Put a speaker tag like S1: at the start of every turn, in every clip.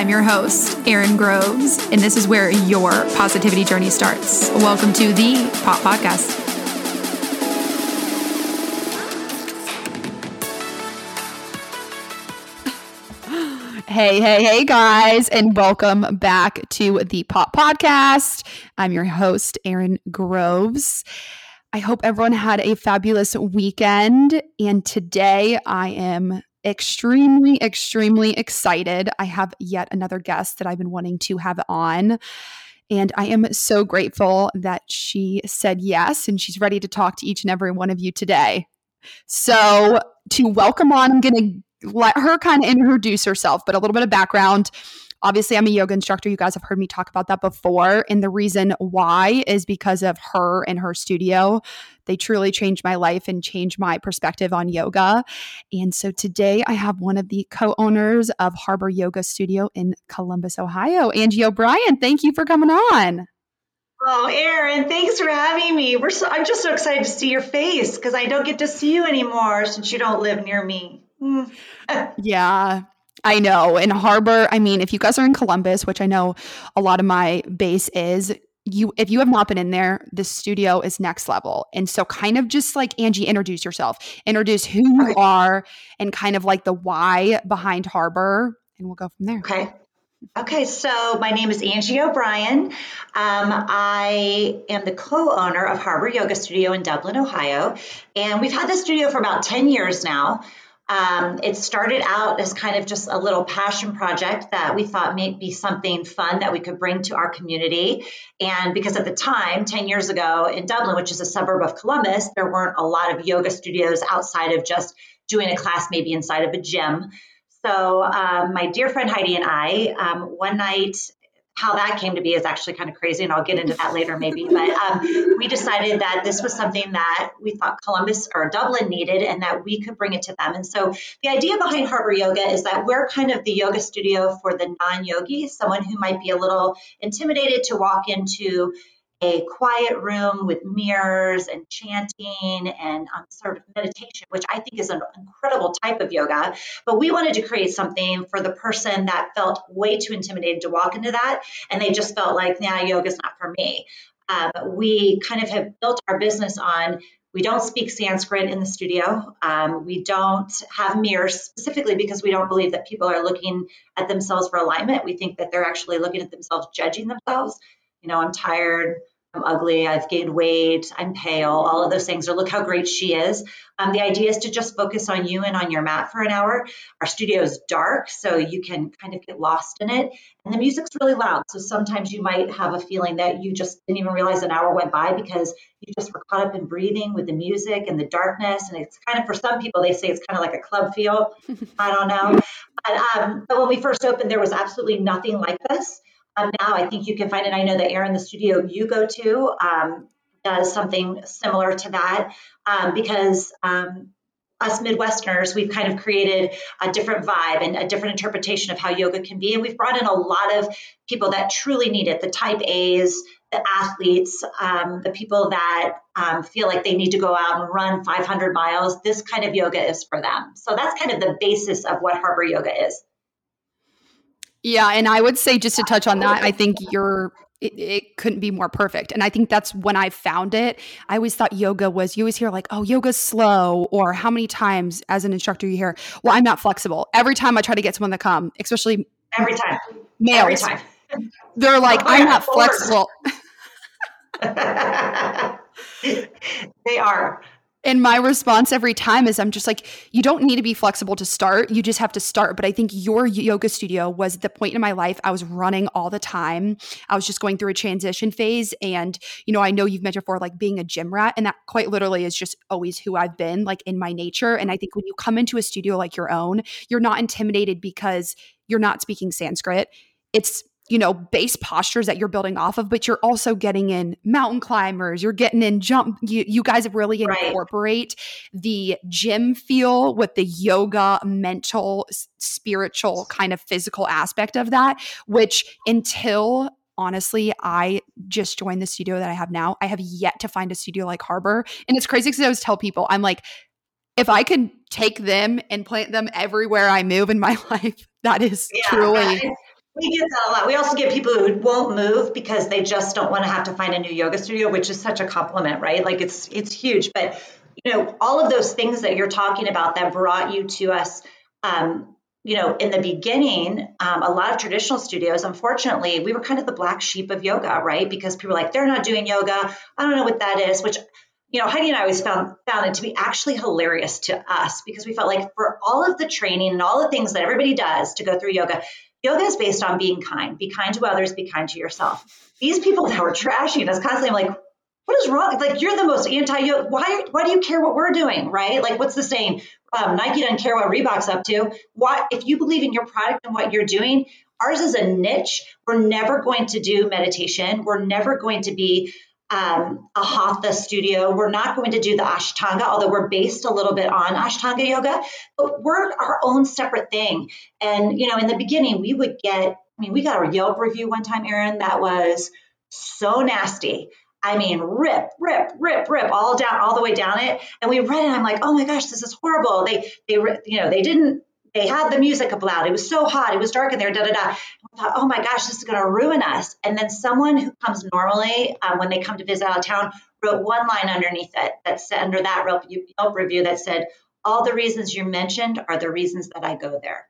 S1: I'm your host, Erin Groves, and this is where your positivity journey starts. Welcome to the Pop Podcast. Hey, hey, hey, guys, and welcome back to the Pop Podcast. I'm your host, Erin Groves. I hope everyone had a fabulous weekend. And today I am extremely, extremely excited. I have yet another guest that I've been wanting to have on. And I am so grateful that she said yes and she's ready to talk to each and every one of you today. So, to welcome on, I'm going to let her kind of introduce herself, but a little bit of background. Obviously, I'm a yoga instructor. You guys have heard me talk about that before. And the reason why is because of her and her studio. They truly changed my life and changed my perspective on yoga. And so today I have one of the co owners of Harbor Yoga Studio in Columbus, Ohio, Angie O'Brien. Thank you for coming on.
S2: Oh, Erin, thanks for having me. We're so, I'm just so excited to see your face because I don't get to see you anymore since you don't live near me. Mm.
S1: yeah. I know. In Harbor, I mean, if you guys are in Columbus, which I know a lot of my base is, you if you have not been in there, the studio is next level. And so kind of just like Angie, introduce yourself. Introduce who you are and kind of like the why behind Harbor, and we'll go from there.
S2: Okay. Okay, so my name is Angie O'Brien. Um, I am the co owner of Harbor Yoga Studio in Dublin, Ohio. And we've had this studio for about 10 years now. Um, it started out as kind of just a little passion project that we thought might be something fun that we could bring to our community. And because at the time, 10 years ago in Dublin, which is a suburb of Columbus, there weren't a lot of yoga studios outside of just doing a class maybe inside of a gym. So, um, my dear friend Heidi and I, um, one night how that came to be is actually kind of crazy, and I'll get into that later maybe. But um, we decided that this was something that we thought Columbus or Dublin needed, and that we could bring it to them. And so the idea behind Harbor Yoga is that we're kind of the yoga studio for the non-yogi, someone who might be a little intimidated to walk into a quiet room with mirrors and chanting and um, sort of meditation, which I think is an incredible type of yoga. But we wanted to create something for the person that felt way too intimidated to walk into that. And they just felt like, nah, yoga's not for me. Um, we kind of have built our business on we don't speak Sanskrit in the studio. Um, we don't have mirrors specifically because we don't believe that people are looking at themselves for alignment. We think that they're actually looking at themselves, judging themselves. You know, I'm tired. I'm ugly, I've gained weight, I'm pale, all of those things, or look how great she is. Um, the idea is to just focus on you and on your mat for an hour. Our studio is dark, so you can kind of get lost in it. And the music's really loud. So sometimes you might have a feeling that you just didn't even realize an hour went by because you just were caught up in breathing with the music and the darkness. And it's kind of, for some people, they say it's kind of like a club feel. I don't know. But, um, but when we first opened, there was absolutely nothing like this. Um, now I think you can find it. I know that Erin, the studio you go to, um, does something similar to that um, because um, us Midwesterners, we've kind of created a different vibe and a different interpretation of how yoga can be. And we've brought in a lot of people that truly need it the type A's, the athletes, um, the people that um, feel like they need to go out and run 500 miles. This kind of yoga is for them. So that's kind of the basis of what Harbor Yoga is.
S1: Yeah, and I would say just to touch on that, I think you're it, it, couldn't be more perfect. And I think that's when I found it. I always thought yoga was, you always hear like, oh, yoga's slow, or how many times as an instructor you hear, well, I'm not flexible. Every time I try to get someone to come, especially
S2: every time,
S1: males,
S2: every time.
S1: they're like, oh, I'm not flexible.
S2: they are.
S1: And my response every time is I'm just like, you don't need to be flexible to start. You just have to start. But I think your yoga studio was the point in my life. I was running all the time. I was just going through a transition phase. And, you know, I know you've mentioned before, like being a gym rat, and that quite literally is just always who I've been, like in my nature. And I think when you come into a studio like your own, you're not intimidated because you're not speaking Sanskrit. It's you know, base postures that you're building off of, but you're also getting in mountain climbers, you're getting in jump. You, you guys have really right. incorporate the gym feel with the yoga, mental, spiritual kind of physical aspect of that, which until honestly, I just joined the studio that I have now. I have yet to find a studio like Harbor. And it's crazy because I always tell people, I'm like, if I could take them and plant them everywhere I move in my life, that is yeah, truly
S2: We get that a lot. We also get people who won't move because they just don't want to have to find a new yoga studio, which is such a compliment, right? Like it's it's huge. But you know, all of those things that you're talking about that brought you to us, um, you know, in the beginning, um, a lot of traditional studios, unfortunately, we were kind of the black sheep of yoga, right? Because people were like, they're not doing yoga. I don't know what that is, which you know, Heidi and I always found found it to be actually hilarious to us because we felt like for all of the training and all the things that everybody does to go through yoga, yoga is based on being kind. Be kind to others, be kind to yourself. These people that were trashing us constantly, I'm like, what is wrong? Like you're the most anti-yoga. Why? Why do you care what we're doing? Right? Like what's the saying? Um, Nike doesn't care what Reebok's up to. Why? If you believe in your product and what you're doing, ours is a niche. We're never going to do meditation. We're never going to be um, a hatha studio. We're not going to do the Ashtanga, although we're based a little bit on Ashtanga yoga, but we're our own separate thing. And, you know, in the beginning, we would get, I mean, we got a Yelp review one time, Erin, that was so nasty. I mean, rip, rip, rip, rip, all down, all the way down it. And we read it. I'm like, oh my gosh, this is horrible. They, they, you know, they didn't they had the music up loud. It was so hot. It was dark in there. Da da da. I thought, oh my gosh, this is going to ruin us. And then someone who comes normally um, when they come to visit out of town wrote one line underneath it that said under that Yelp review that said, all the reasons you mentioned are the reasons that I go there.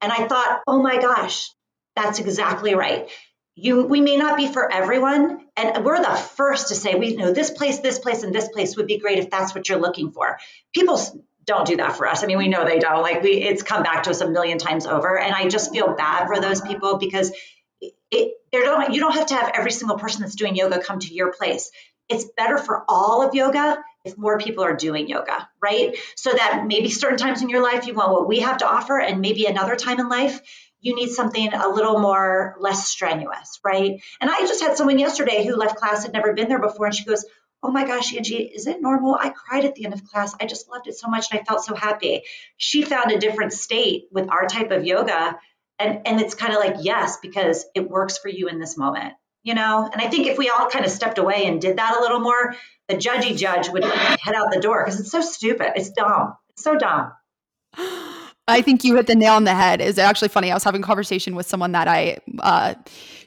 S2: And I thought, oh my gosh, that's exactly right. You, we may not be for everyone, and we're the first to say we know this place, this place, and this place would be great if that's what you're looking for. People don't do that for us. I mean, we know they don't. Like we, it's come back to us a million times over, and I just feel bad for those people because it, they don't. You don't have to have every single person that's doing yoga come to your place. It's better for all of yoga if more people are doing yoga, right? So that maybe certain times in your life you want what we have to offer, and maybe another time in life you need something a little more less strenuous, right? And I just had someone yesterday who left class had never been there before, and she goes, oh my gosh, Angie, is it normal? I cried at the end of class. I just loved it so much and I felt so happy. She found a different state with our type of yoga. And, and it's kind of like, yes, because it works for you in this moment, you know? And I think if we all kind of stepped away and did that a little more, the judgy judge would head out the door because it's so stupid. It's dumb. It's so dumb.
S1: I think you hit the nail on the head. Is actually funny. I was having a conversation with someone that I, uh,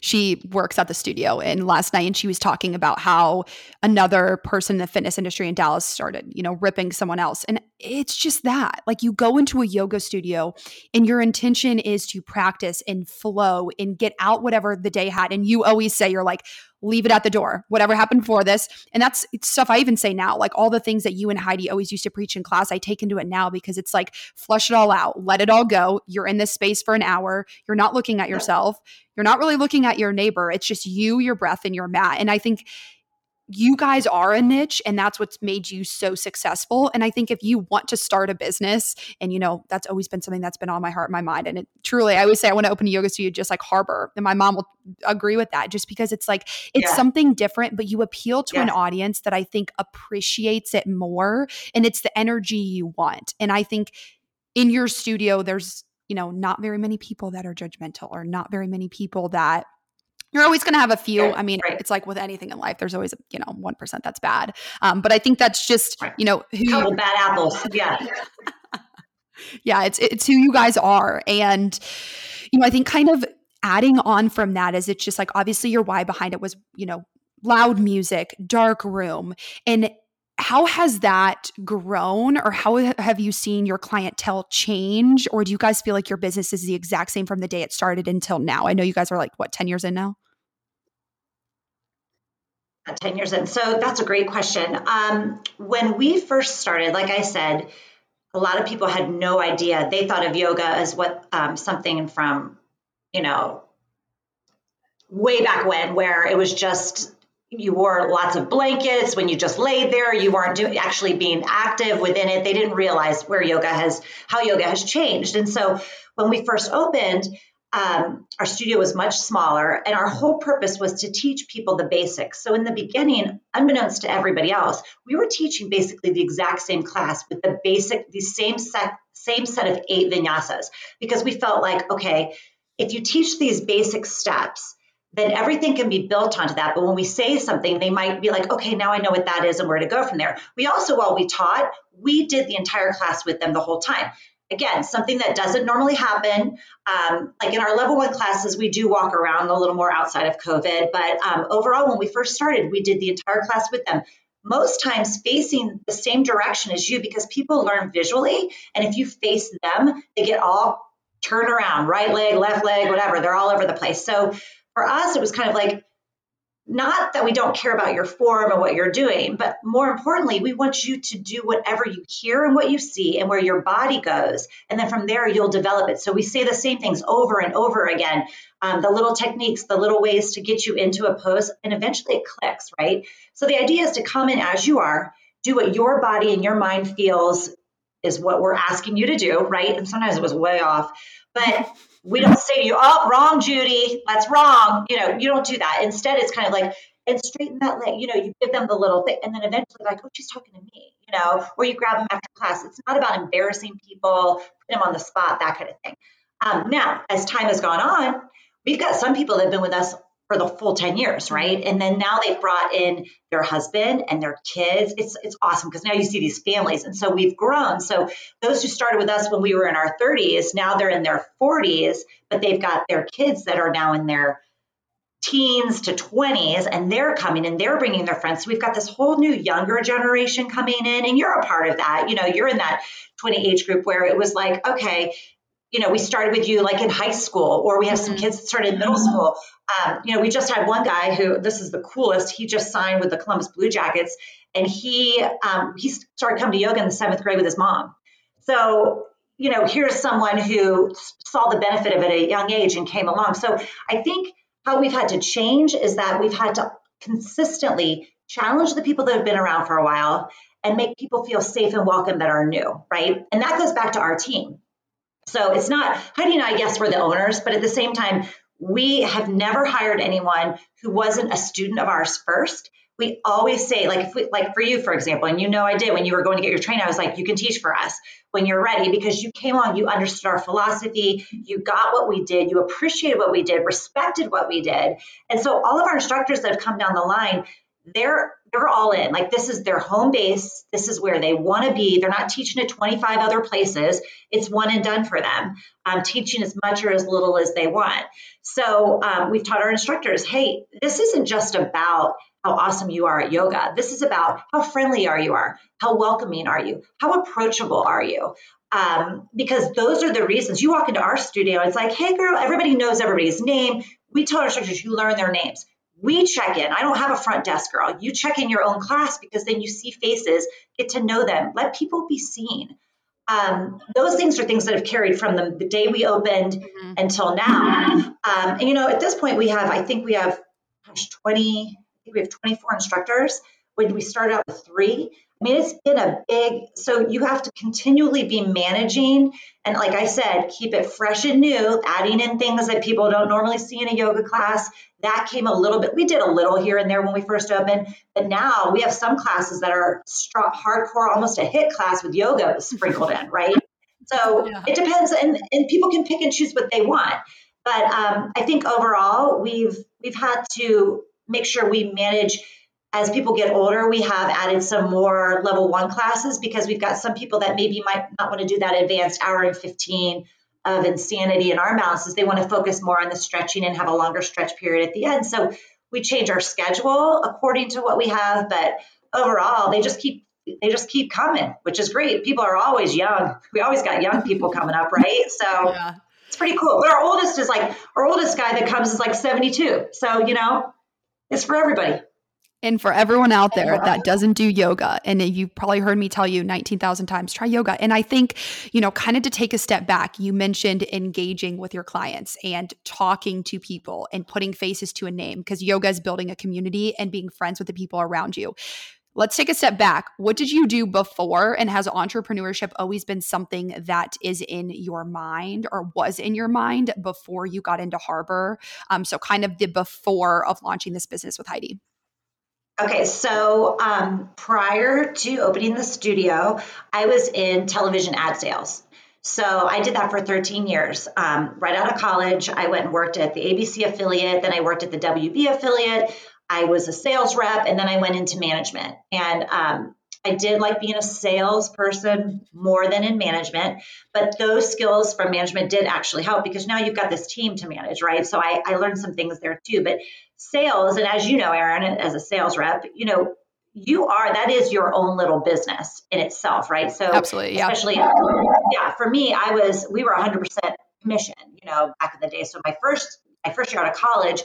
S1: she works at the studio, and last night, and she was talking about how another person in the fitness industry in Dallas started, you know, ripping someone else, and it's just that. Like you go into a yoga studio, and your intention is to practice and flow and get out whatever the day had, and you always say you're like, leave it at the door, whatever happened for this. And that's stuff I even say now, like all the things that you and Heidi always used to preach in class, I take into it now because it's like flush it all out, let it all go. You're in this space for an hour. You're not looking at yourself. You're not really looking at your neighbor. It's just you, your breath, and your mat. And I think you guys are a niche and that's what's made you so successful and i think if you want to start a business and you know that's always been something that's been on my heart and my mind and it truly i always say i want to open a yoga studio just like harbor and my mom will agree with that just because it's like it's yeah. something different but you appeal to yeah. an audience that i think appreciates it more and it's the energy you want and i think in your studio there's you know not very many people that are judgmental or not very many people that you're always going to have a few. Right, I mean, right. it's like with anything in life, there's always, you know, 1% that's bad. Um, but I think that's just, right. you know,
S2: who Couple bad apples. Yeah.
S1: yeah. It's, it's who you guys are. And, you know, I think kind of adding on from that is it's just like, obviously your why behind it was, you know, loud music, dark room. And how has that grown or how have you seen your clientele change or do you guys feel like your business is the exact same from the day it started until now i know you guys are like what 10 years in now
S2: 10 years in. So that's a great question. Um, when we first started, like I said, a lot of people had no idea. They thought of yoga as what um, something from, you know, way back when, where it was just you wore lots of blankets when you just laid there. You weren't doing actually being active within it. They didn't realize where yoga has how yoga has changed. And so when we first opened, um, our studio was much smaller, and our whole purpose was to teach people the basics. So, in the beginning, unbeknownst to everybody else, we were teaching basically the exact same class with the basic, the same set, same set of eight vinyasas, because we felt like, okay, if you teach these basic steps, then everything can be built onto that. But when we say something, they might be like, okay, now I know what that is and where to go from there. We also, while we taught, we did the entire class with them the whole time again, something that doesn't normally happen. Um, like in our level one classes, we do walk around a little more outside of COVID, but um, overall, when we first started, we did the entire class with them. Most times facing the same direction as you because people learn visually. And if you face them, they get all turned around, right leg, left leg, whatever. They're all over the place. So for us, it was kind of like, not that we don't care about your form and what you're doing, but more importantly, we want you to do whatever you hear and what you see and where your body goes. And then from there, you'll develop it. So we say the same things over and over again um, the little techniques, the little ways to get you into a pose, and eventually it clicks, right? So the idea is to come in as you are, do what your body and your mind feels is what we're asking you to do, right? And sometimes it was way off, but we don't say to you, oh, wrong, Judy, that's wrong. You know, you don't do that. Instead, it's kind of like, and straighten that leg. You know, you give them the little thing, and then eventually, like, oh, she's talking to me. You know, or you grab them after class. It's not about embarrassing people, put them on the spot, that kind of thing. Um, now, as time has gone on, we've got some people that have been with us for the full 10 years, right? And then now they've brought in their husband and their kids. It's it's awesome because now you see these families. And so we've grown. So those who started with us when we were in our 30s, now they're in their 40s, but they've got their kids that are now in their teens to 20s and they're coming and they're bringing their friends. So we've got this whole new younger generation coming in and you're a part of that. You know, you're in that 20 age group where it was like, okay, you know, we started with you like in high school, or we have some mm-hmm. kids that started in middle mm-hmm. school. Um, you know, we just had one guy who this is the coolest. He just signed with the Columbus Blue Jackets, and he um, he started coming to yoga in the seventh grade with his mom. So you know, here's someone who saw the benefit of it at a young age and came along. So I think how we've had to change is that we've had to consistently challenge the people that have been around for a while and make people feel safe and welcome that are new, right? And that goes back to our team so it's not Heidi and I, yes, we're the owners, but at the same time, we have never hired anyone who wasn't a student of ours first. We always say, like, if we, like for you, for example, and you know, I did when you were going to get your training, I was like, you can teach for us when you're ready because you came on, you understood our philosophy, you got what we did, you appreciated what we did, respected what we did. And so all of our instructors that have come down the line, they're they're all in. Like this is their home base. This is where they want to be. They're not teaching at 25 other places. It's one and done for them. Um, teaching as much or as little as they want. So um, we've taught our instructors, hey, this isn't just about how awesome you are at yoga. This is about how friendly are you are, how welcoming are you, how approachable are you. Um, because those are the reasons you walk into our studio. It's like, hey, girl, everybody knows everybody's name. We tell our instructors you learn their names we check in. I don't have a front desk girl. You check in your own class because then you see faces, get to know them, let people be seen. Um, those things are things that have carried from the, the day we opened mm-hmm. until now. Um, and you know, at this point, we have, I think we have, gosh, 20, I think we have 24 instructors. When we started out with three, I mean, it's been a big, so you have to continually be managing. And like I said, keep it fresh and new, adding in things that people don't normally see in a yoga class. That came a little bit, we did a little here and there when we first opened. But now we have some classes that are hardcore, almost a HIIT class with yoga sprinkled in, right? So yeah. it depends. And, and people can pick and choose what they want. But um, I think overall, we've we've had to make sure we manage as people get older, we have added some more level one classes because we've got some people that maybe might not want to do that advanced hour and 15 of insanity and arm balances. They want to focus more on the stretching and have a longer stretch period at the end. So we change our schedule according to what we have, but overall, they just keep they just keep coming, which is great. People are always young. We always got young people coming up, right? So yeah. it's pretty cool. But our oldest is like our oldest guy that comes is like 72. So, you know, it's for everybody.
S1: And for everyone out there that doesn't do yoga, and you've probably heard me tell you 19,000 times, try yoga. And I think, you know, kind of to take a step back, you mentioned engaging with your clients and talking to people and putting faces to a name because yoga is building a community and being friends with the people around you. Let's take a step back. What did you do before? And has entrepreneurship always been something that is in your mind or was in your mind before you got into Harbor? Um, so, kind of the before of launching this business with Heidi.
S2: Okay, so um, prior to opening the studio, I was in television ad sales. So I did that for 13 years. Um, right out of college, I went and worked at the ABC affiliate, then I worked at the WB affiliate. I was a sales rep, and then I went into management. And um, I did like being a salesperson more than in management, but those skills from management did actually help because now you've got this team to manage, right? So I, I learned some things there too. But sales, and as you know, Erin, as a sales rep, you know, you are that is your own little business in itself, right? So
S1: absolutely, yeah.
S2: Especially, yeah. For me, I was we were 100 percent commission, you know, back in the day. So my first my first year out of college,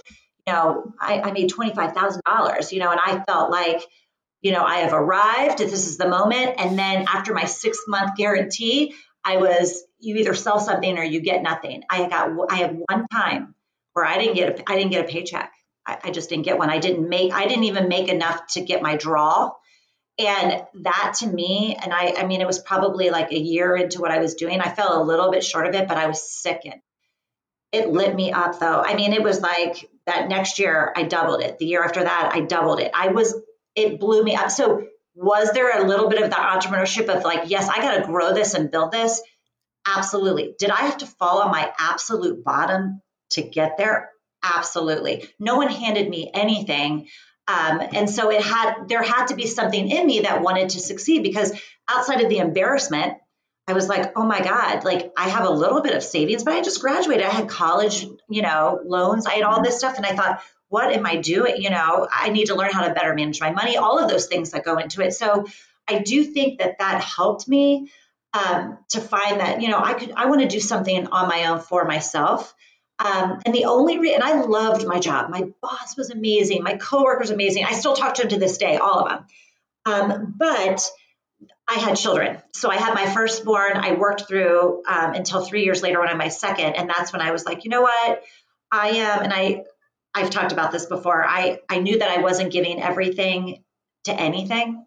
S2: you know, I, I made twenty five thousand dollars, you know, and I felt like, you know, I have arrived. This is the moment. And then after my six month guarantee, I was you either sell something or you get nothing. I got I had one time where I didn't get a, I didn't get a paycheck. I, I just didn't get one. I didn't make I didn't even make enough to get my draw. And that to me, and I, I mean, it was probably like a year into what I was doing. I fell a little bit short of it, but I was sickened. It lit me up though. I mean, it was like that next year I doubled it. The year after that, I doubled it. I was, it blew me up. So, was there a little bit of the entrepreneurship of like, yes, I got to grow this and build this? Absolutely. Did I have to fall on my absolute bottom to get there? Absolutely. No one handed me anything. Um, and so it had there had to be something in me that wanted to succeed because outside of the embarrassment, I was like, oh my God, like I have a little bit of savings, but I just graduated. I had college, you know, loans, I had all this stuff. And I thought, what am I doing? You know, I need to learn how to better manage my money, all of those things that go into it. So I do think that that helped me um, to find that, you know, I could, I want to do something on my own for myself. Um, and the only reason, I loved my job. My boss was amazing. My coworkers amazing. I still talk to them to this day, all of them. Um, but I had children. So I had my firstborn. I worked through um, until three years later when I had my second, and that's when I was like, you know what, I am, and I, I've talked about this before. I I knew that I wasn't giving everything to anything.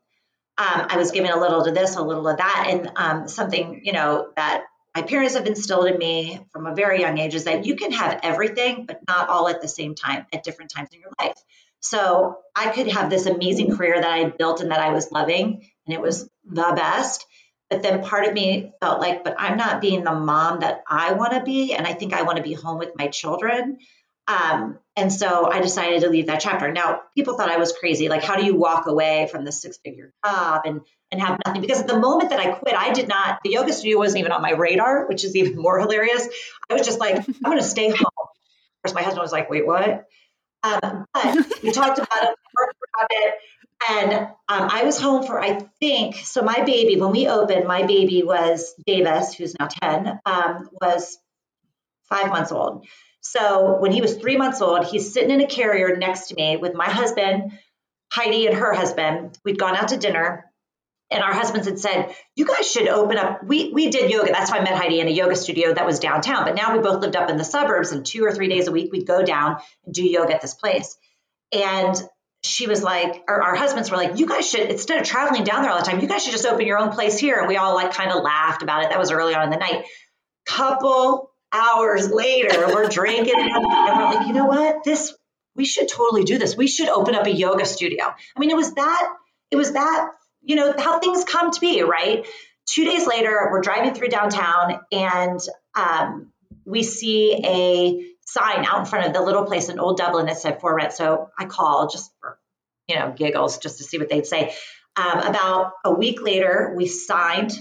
S2: Um, I was giving a little to this, a little of that, and um, something you know that my parents have instilled in me from a very young age is that you can have everything, but not all at the same time at different times in your life. So I could have this amazing career that I built and that I was loving, and it was the best. But then part of me felt like, but I'm not being the mom that I want to be. And I think I want to be home with my children. Um, and so I decided to leave that chapter. Now, people thought I was crazy. Like, how do you walk away from the six figure job and, and have nothing? Because at the moment that I quit, I did not, the yoga studio wasn't even on my radar, which is even more hilarious. I was just like, I'm going to stay home. Of course, my husband was like, wait, what? Um, but we talked about it, worked about it. And um, I was home for, I think, so my baby, when we opened, my baby was Davis, who's now 10, um, was five months old. So when he was three months old, he's sitting in a carrier next to me with my husband, Heidi, and her husband. We'd gone out to dinner, and our husbands had said, "You guys should open up." We we did yoga. That's why I met Heidi in a yoga studio that was downtown. But now we both lived up in the suburbs, and two or three days a week we'd go down and do yoga at this place. And she was like, or our husbands were like, "You guys should instead of traveling down there all the time, you guys should just open your own place here." And we all like kind of laughed about it. That was early on in the night. Couple hours later, we're drinking and we're like, you know what? This we should totally do this. We should open up a yoga studio. I mean, it was that, it was that, you know, how things come to be, right? Two days later, we're driving through downtown and um, we see a sign out in front of the little place in Old Dublin that said for rent. So I call just for, you know, giggles, just to see what they'd say. Um, about a week later, we signed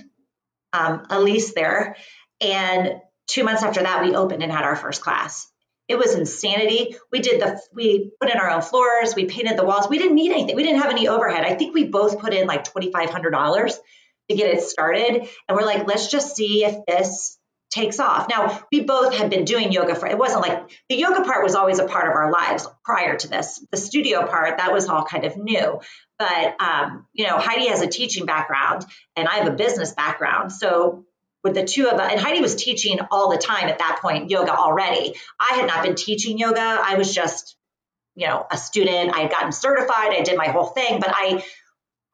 S2: um, a lease there. And two months after that, we opened and had our first class. It was insanity. We did the, we put in our own floors, we painted the walls. We didn't need anything. We didn't have any overhead. I think we both put in like $2,500 to get it started. And we're like, let's just see if this takes off. Now, we both had been doing yoga for, it wasn't like the yoga part was always a part of our lives prior to this. The studio part, that was all kind of new. But, um, you know, Heidi has a teaching background and I have a business background. So with the two of us, and Heidi was teaching all the time at that point, yoga already. I had not been teaching yoga. I was just, you know, a student. I had gotten certified. I did my whole thing, but I,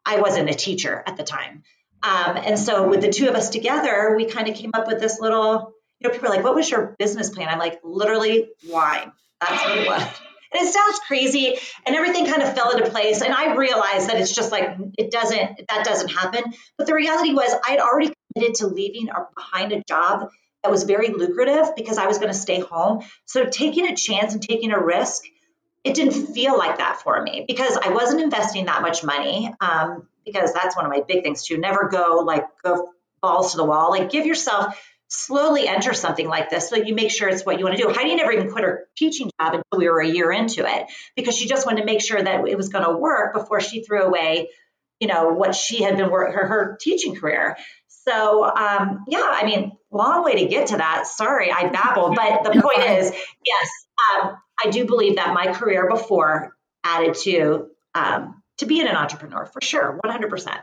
S2: I wasn't a teacher at the time. Um, and so with the two of us together, we kind of came up with this little, you know, people are like, what was your business plan? I'm like, literally wine. That's what it was. And it sounds crazy and everything kind of fell into place. And I realized that it's just like, it doesn't, that doesn't happen. But the reality was I had already committed to leaving behind a job that was very lucrative because I was going to stay home. So taking a chance and taking a risk it didn't feel like that for me because I wasn't investing that much money. Um, because that's one of my big things too. Never go like go balls to the wall. Like give yourself slowly enter something like this so you make sure it's what you want to do. Heidi never even quit her teaching job until we were a year into it because she just wanted to make sure that it was going to work before she threw away, you know, what she had been working her, her teaching career. So um, yeah, I mean, long way to get to that. Sorry, I babbled, but the point is, yes, um, I do believe that my career before added to um, to being an entrepreneur for sure, one hundred percent.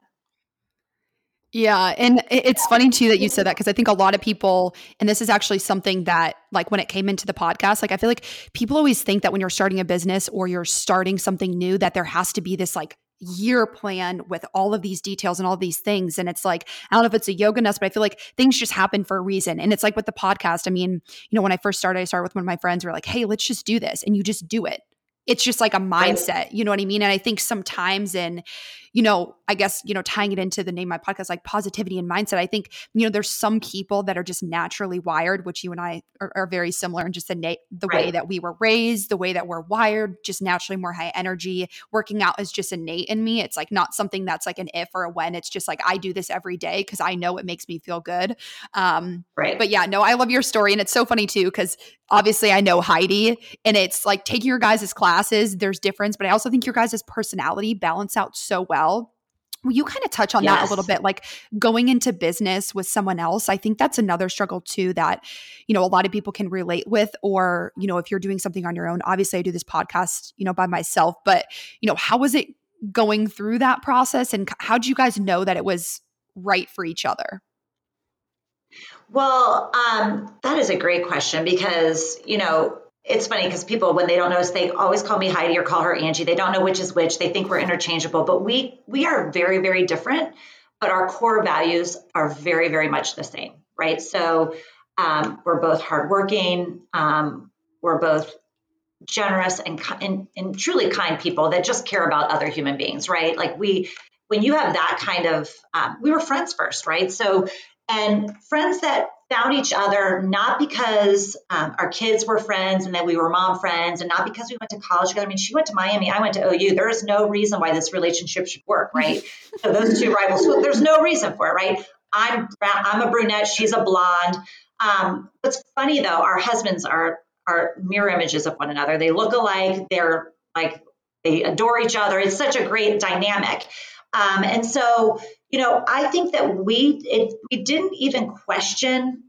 S1: Yeah. And it's funny too that you said that because I think a lot of people, and this is actually something that, like, when it came into the podcast, like, I feel like people always think that when you're starting a business or you're starting something new, that there has to be this like year plan with all of these details and all these things. And it's like, I don't know if it's a yoga nest, but I feel like things just happen for a reason. And it's like with the podcast. I mean, you know, when I first started, I started with one of my friends. We are like, hey, let's just do this. And you just do it it's just like a mindset you know what i mean and i think sometimes in you know i guess you know tying it into the name of my podcast like positivity and mindset i think you know there's some people that are just naturally wired which you and i are, are very similar in just the na- the right. way that we were raised the way that we're wired just naturally more high energy. Working out is just innate in me. It's like not something that's like an if or a when. It's just like i do this every day because i know it makes me feel good. Um right. but yeah no i love your story and it's so funny too because obviously I know Heidi and it's like taking your guys' classes, there's difference, but I also think your guys' personality balance out so well. You kind of touch on yes. that a little bit? Like going into business with someone else, I think that's another struggle too that, you know, a lot of people can relate with. Or, you know, if you're doing something on your own, obviously I do this podcast, you know, by myself, but, you know, how was it going through that process and how did you guys know that it was right for each other?
S2: Well, um, that is a great question because, you know, it's funny because people, when they don't notice, they always call me Heidi or call her Angie. They don't know which is which. They think we're interchangeable, but we we are very, very different. But our core values are very, very much the same, right? So um, we're both hardworking. Um, we're both generous and, and and truly kind people that just care about other human beings, right? Like we, when you have that kind of, um, we were friends first, right? So and friends that found each other not because um, our kids were friends and that we were mom friends and not because we went to college together. I mean, she went to Miami, I went to OU. There is no reason why this relationship should work, right? so those two rivals, there's no reason for it, right? I'm I'm a brunette, she's a blonde. Um, what's funny though, our husbands are are mirror images of one another. They look alike. They're like they adore each other. It's such a great dynamic. Um, and so you know, I think that we it, we didn't even question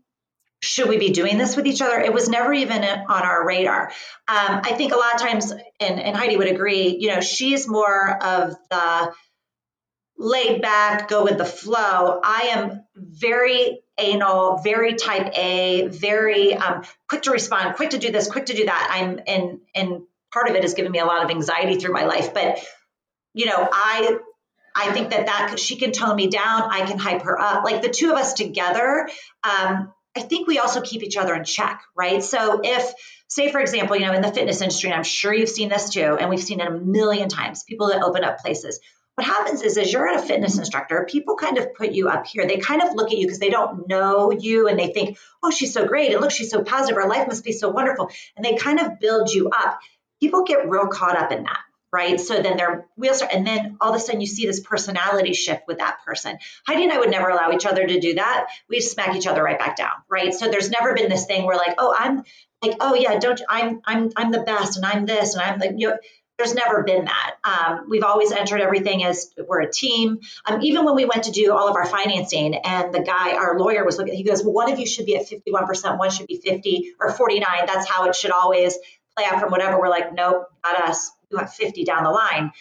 S2: should we be doing this with each other? It was never even on our radar. Um, I think a lot of times, and, and Heidi would agree, you know, she's more of the laid back, go with the flow. I am very anal, very type A, very um, quick to respond, quick to do this, quick to do that. I'm and and part of it has given me a lot of anxiety through my life, but you know, I I think that that she can tone me down. I can hype her up. Like the two of us together, um, I think we also keep each other in check, right? So if, say, for example, you know, in the fitness industry, and I'm sure you've seen this too, and we've seen it a million times, people that open up places. What happens is, as you're a fitness instructor, people kind of put you up here. They kind of look at you because they don't know you and they think, oh, she's so great. And look, she's so positive. Her life must be so wonderful. And they kind of build you up. People get real caught up in that right? So then their wheels start, and then all of a sudden you see this personality shift with that person. Heidi and I would never allow each other to do that. We smack each other right back down, right? So there's never been this thing where like, oh, I'm like, oh yeah, don't I'm I'm I'm the best, and I'm this, and I'm like, you know, there's never been that. Um, we've always entered everything as we're a team. Um, even when we went to do all of our financing, and the guy, our lawyer, was looking, he goes, well, one of you should be at 51%, one should be 50 or 49. That's how it should always play out from whatever. We're like, nope, not us you have 50 down the line.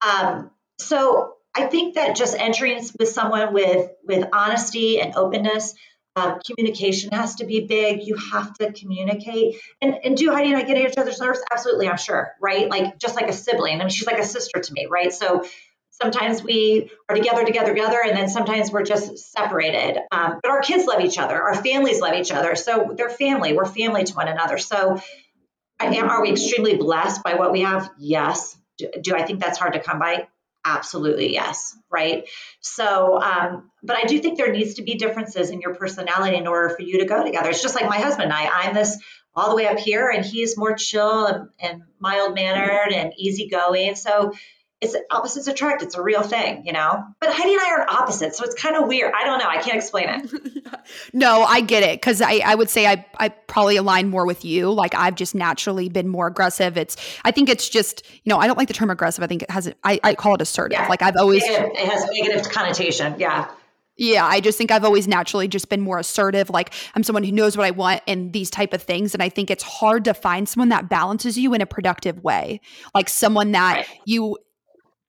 S2: Um, so I think that just entering with someone with with honesty and openness, um, communication has to be big. You have to communicate. And and do Heidi and I get each other's nerves? Absolutely, I'm sure, right? Like just like a sibling. I mean, she's like a sister to me, right? So sometimes we are together, together, together, and then sometimes we're just separated. Um, but our kids love each other. Our families love each other. So they're family. We're family to one another. So are we extremely blessed by what we have? Yes. Do, do I think that's hard to come by? Absolutely, yes. Right. So, um, but I do think there needs to be differences in your personality in order for you to go together. It's just like my husband and I. I'm this all the way up here, and he's more chill and, and mild mannered and easygoing. So it's opposites attract. It's a real thing, you know. But Heidi and I are opposites, so it's kind of weird. I don't know. I can't explain it.
S1: no, I get it because I, I would say I I probably align more with you. Like I've just naturally been more aggressive. It's I think it's just you know I don't like the term aggressive. I think it has I I call it assertive. Yeah. Like I've always
S2: it has a negative connotation. Yeah.
S1: Yeah, I just think I've always naturally just been more assertive. Like I'm someone who knows what I want and these type of things. And I think it's hard to find someone that balances you in a productive way. Like someone that right. you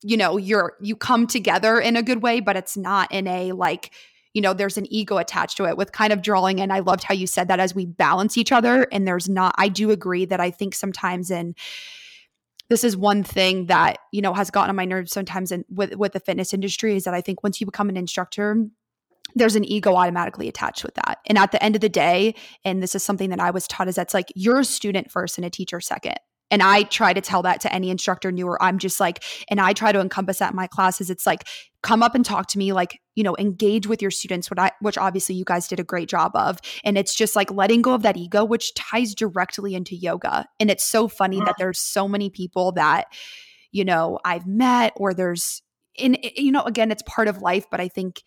S1: you know you're you come together in a good way but it's not in a like you know there's an ego attached to it with kind of drawing and i loved how you said that as we balance each other and there's not i do agree that i think sometimes in this is one thing that you know has gotten on my nerves sometimes in with with the fitness industry is that i think once you become an instructor there's an ego automatically attached with that. And at the end of the day, and this is something that I was taught is that's like you're a student first and a teacher second. And I try to tell that to any instructor newer. I'm just like, and I try to encompass that in my classes. It's like, come up and talk to me, like, you know, engage with your students, what I, which obviously you guys did a great job of. And it's just like letting go of that ego, which ties directly into yoga. And it's so funny that mm. there's so many people that, you know, I've met or there's, in, eh, you know, again, it's part of life, but I think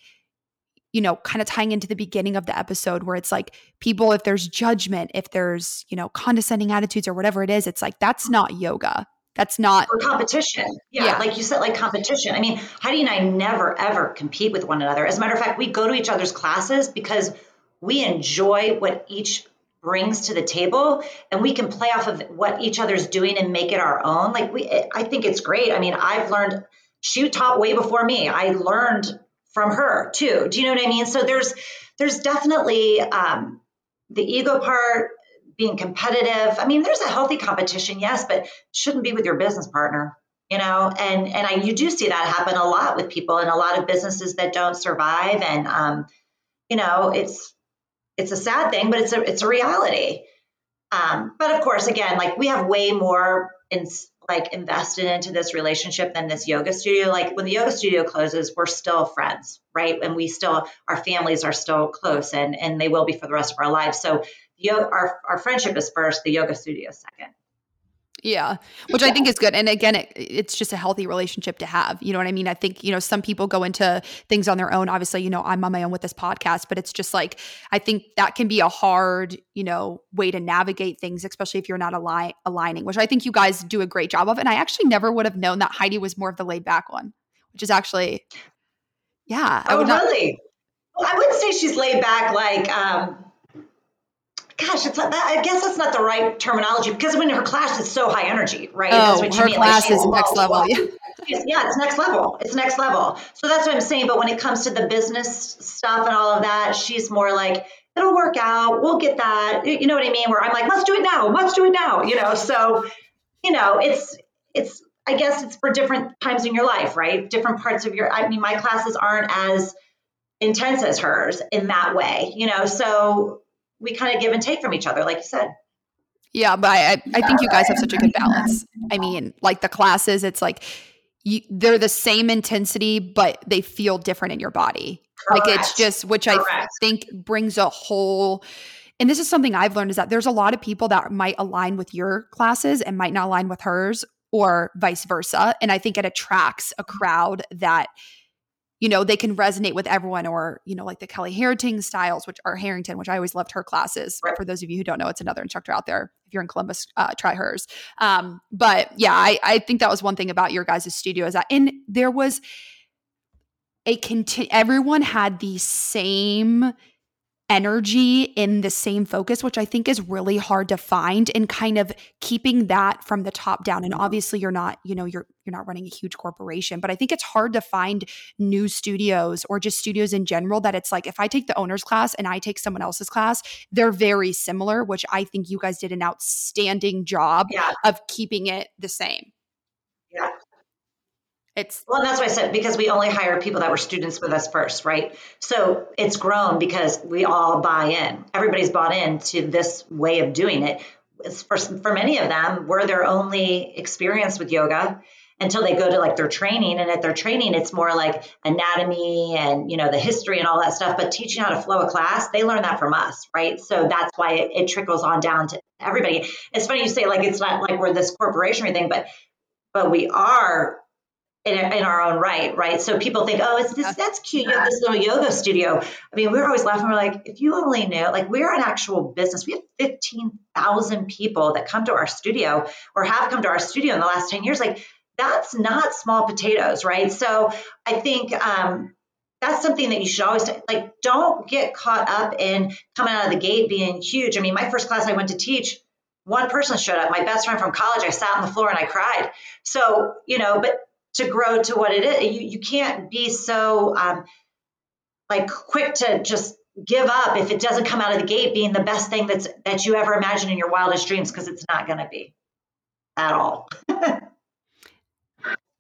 S1: you know, kind of tying into the beginning of the episode where it's like people, if there's judgment, if there's, you know, condescending attitudes or whatever it is, it's like that's mm-hmm. not yoga. That's not
S2: or competition. Yeah, yeah, like you said, like competition. I mean, Heidi and I never ever compete with one another. As a matter of fact, we go to each other's classes because we enjoy what each brings to the table and we can play off of what each other's doing and make it our own. Like we I think it's great. I mean, I've learned she taught way before me. I learned from her too. Do you know what I mean? So there's there's definitely um, the ego part being competitive. I mean, there's a healthy competition, yes, but shouldn't be with your business partner. You know, and and I you do see that happen a lot with people and a lot of businesses that don't survive. And um, you know, it's it's a sad thing, but it's a it's a reality. Um, but of course, again, like we have way more in like invested into this relationship than this yoga studio. Like when the yoga studio closes, we're still friends, right? And we still our families are still close, and and they will be for the rest of our lives. So yoga, our our friendship is first, the yoga studio second.
S1: Yeah, which. I think is good. And again, it, it's just a healthy relationship to have. You know what I mean? I think, you know, some people go into things on their own. Obviously, you know, I'm on my own with this podcast, but it's just like, I think that can be a hard, you know, way to navigate things, especially if you're not align- aligning, which I think you guys do a great job of. And I actually never would have known that Heidi was more of the laid back one, which is actually, yeah.
S2: I oh, really? Not- well, I wouldn't say she's laid back like, um, gosh, it's not, I guess that's not the right terminology because when her class is so high energy, right?
S1: Oh, her class like, is next level. Yeah.
S2: yeah, it's next level. It's next level. So that's what I'm saying. But when it comes to the business stuff and all of that, she's more like, it'll work out. We'll get that. You know what I mean? Where I'm like, let's do it now. Let's do it now. You know, so, you know, it's, it's, I guess it's for different times in your life, right? Different parts of your, I mean, my classes aren't as intense as hers in that way, you know, so we kind of give and take from each other, like you said.
S1: Yeah, but I, I think you guys have such a good balance. I mean, like the classes, it's like you, they're the same intensity, but they feel different in your body. Correct. Like it's just, which Correct. I think brings a whole. And this is something I've learned is that there's a lot of people that might align with your classes and might not align with hers, or vice versa. And I think it attracts a crowd that you know, they can resonate with everyone or, you know, like the Kelly Harrington styles, which are Harrington, which I always loved her classes. Right. For those of you who don't know, it's another instructor out there. If you're in Columbus, uh, try hers. Um, but yeah, I, I think that was one thing about your guys' studio is that, and there was a conti- everyone had the same energy in the same focus which i think is really hard to find and kind of keeping that from the top down and obviously you're not you know you're you're not running a huge corporation but i think it's hard to find new studios or just studios in general that it's like if i take the owner's class and i take someone else's class they're very similar which i think you guys did an outstanding job yeah. of keeping it the same
S2: it's well, that's why I said because we only hire people that were students with us first, right? So it's grown because we all buy in. Everybody's bought in to this way of doing it. For, for many of them, we're their only experience with yoga. until they go to like their training. And at their training, it's more like anatomy and, you know, the history and all that stuff. But teaching how to flow a class, they learn that from us, right? So that's why it, it trickles on down to everybody. It's funny you say like it's not like we're this corporation or anything, but but we are in, in, our own right, right? So people think, oh, it's this, that's cute. You have this little yoga studio. I mean, we are always laughing. We're like, if you only knew, like, we're an actual business. We have 15,000 people that come to our studio or have come to our studio in the last 10 years. Like, that's not small potatoes, right? So I think um, that's something that you should always like. Don't get caught up in coming out of the gate being huge. I mean, my first class I went to teach, one person showed up. My best friend from college. I sat on the floor and I cried. So you know, but to grow to what it is. You, you can't be so um, like quick to just give up if it doesn't come out of the gate being the best thing that's that you ever imagined in your wildest dreams because it's not going to be at all.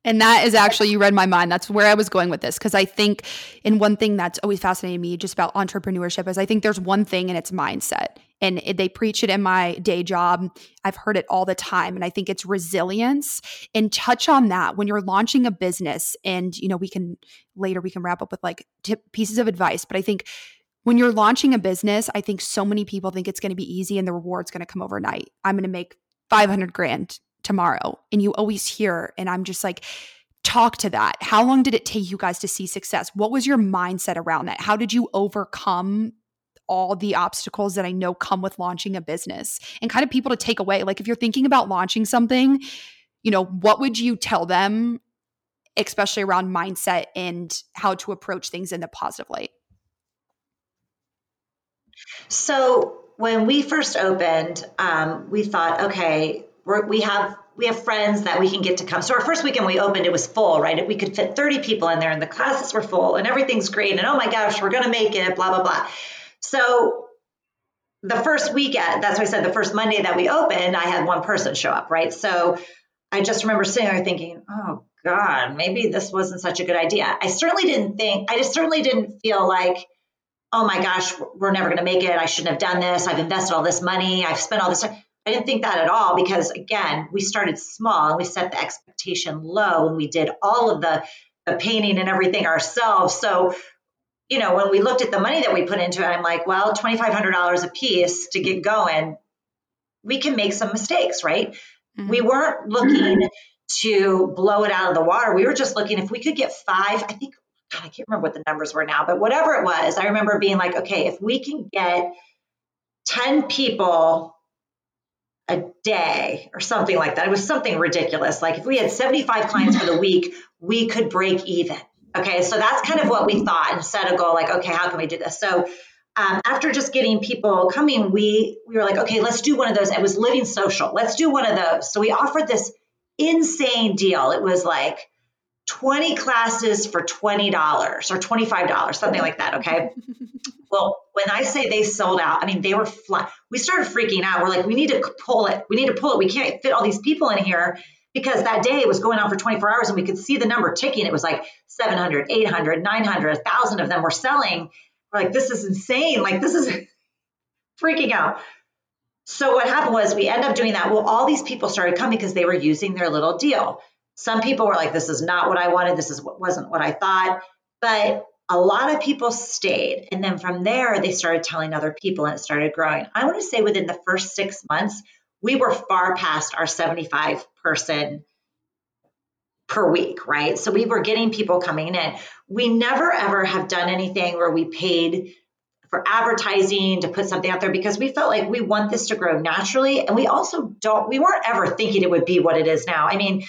S1: And that is actually, you read my mind. That's where I was going with this. Cause I think, and one thing that's always fascinated me just about entrepreneurship is I think there's one thing and it's mindset and they preach it in my day job. I've heard it all the time and I think it's resilience and touch on that when you're launching a business and you know we can later we can wrap up with like tip pieces of advice, but I think when you're launching a business, I think so many people think it's going to be easy and the reward's going to come overnight. I'm going to make 500 grand tomorrow and you always hear and I'm just like talk to that. How long did it take you guys to see success? What was your mindset around that? How did you overcome all the obstacles that I know come with launching a business and kind of people to take away. Like if you're thinking about launching something, you know, what would you tell them, especially around mindset and how to approach things in a positive light?
S2: So when we first opened, um, we thought, okay, we have we have friends that we can get to come. So our first weekend we opened, it was full, right? We could fit 30 people in there and the classes were full and everything's great. And oh my gosh, we're to make it, blah, blah, blah. So the first weekend, that's why I said the first Monday that we opened, I had one person show up, right? So I just remember sitting there thinking, oh God, maybe this wasn't such a good idea. I certainly didn't think, I just certainly didn't feel like, oh my gosh, we're never going to make it. I shouldn't have done this. I've invested all this money. I've spent all this time. I didn't think that at all because, again, we started small and we set the expectation low and we did all of the, the painting and everything ourselves. So you know, when we looked at the money that we put into it, I'm like, well, $2,500 a piece to get going, we can make some mistakes, right? Mm-hmm. We weren't looking to blow it out of the water. We were just looking if we could get five, I think, God, I can't remember what the numbers were now, but whatever it was, I remember being like, okay, if we can get 10 people a day or something like that, it was something ridiculous. Like if we had 75 clients for the week, we could break even. Okay, so that's kind of what we thought and set a goal like, okay, how can we do this? So um, after just getting people coming, we we were like, okay, let's do one of those. It was LivingSocial. Let's do one of those. So we offered this insane deal. It was like 20 classes for $20 or $25, something like that. Okay. well, when I say they sold out, I mean, they were flat. We started freaking out. We're like, we need to pull it. We need to pull it. We can't fit all these people in here because that day it was going on for 24 hours and we could see the number ticking. It was like 700, 800, 900, 1,000 of them were selling. We're like, this is insane. Like, this is freaking out. So what happened was we end up doing that. Well, all these people started coming because they were using their little deal. Some people were like, this is not what I wanted. This is what wasn't what I thought. But a lot of people stayed. And then from there, they started telling other people and it started growing. I want to say within the first six months, we were far past our 75 person per week, right? So we were getting people coming in. We never ever have done anything where we paid for advertising to put something out there because we felt like we want this to grow naturally. And we also don't, we weren't ever thinking it would be what it is now. I mean,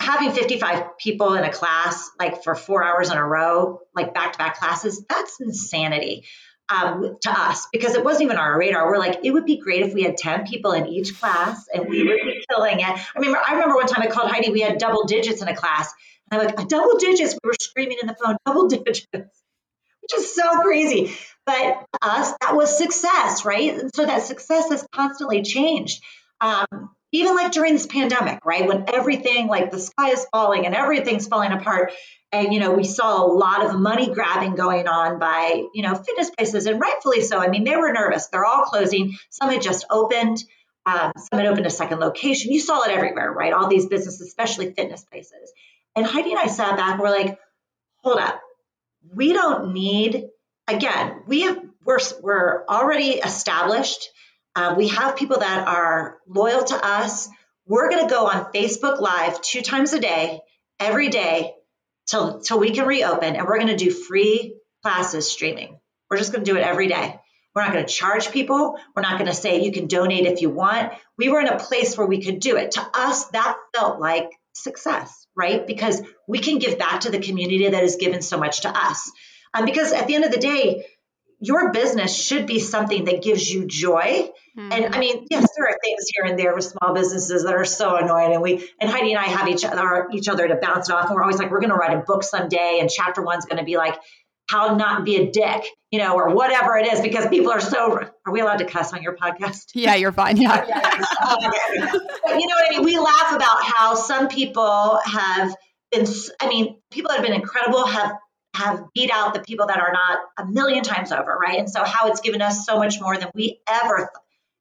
S2: having 55 people in a class, like for four hours in a row, like back to back classes, that's insanity um, to us because it wasn't even our radar. We're like, it would be great if we had 10 people in each class and we would be killing it. I mean, I remember one time I called Heidi, we had double digits in a class. And I'm like, double digits. We were screaming in the phone, double digits, which is so crazy. But us, that was success, right? And so that success has constantly changed. Um, even like during this pandemic, right? When everything, like the sky is falling and everything's falling apart, and, you know, we saw a lot of money grabbing going on by, you know, fitness places, and rightfully so. I mean, they were nervous. They're all closing. Some had just opened. Um, some had opened a second location. You saw it everywhere, right? All these businesses, especially fitness places. And Heidi and I sat back and we're like, hold up. We don't need, again, we have, we're, we're already established. Uh, we have people that are loyal to us. We're going to go on Facebook Live two times a day, every day, till, till we can reopen. And we're going to do free classes streaming. We're just going to do it every day. We're not going to charge people. We're not going to say you can donate if you want. We were in a place where we could do it. To us, that felt like success, right? Because we can give back to the community that has given so much to us. Um, because at the end of the day, your business should be something that gives you joy. Mm-hmm. And I mean, yes, there are things here and there with small businesses that are so annoying. And we and Heidi and I have each other each other to bounce it off. And we're always like, we're going to write a book someday, and chapter one's going to be like how not be a dick, you know, or whatever it is, because people are so. Are we allowed to cuss on your podcast?
S1: Yeah, you're fine. Yeah.
S2: you know what I mean? We laugh about how some people have been. I mean, people that have been incredible have have beat out the people that are not a million times over, right? And so how it's given us so much more than we ever.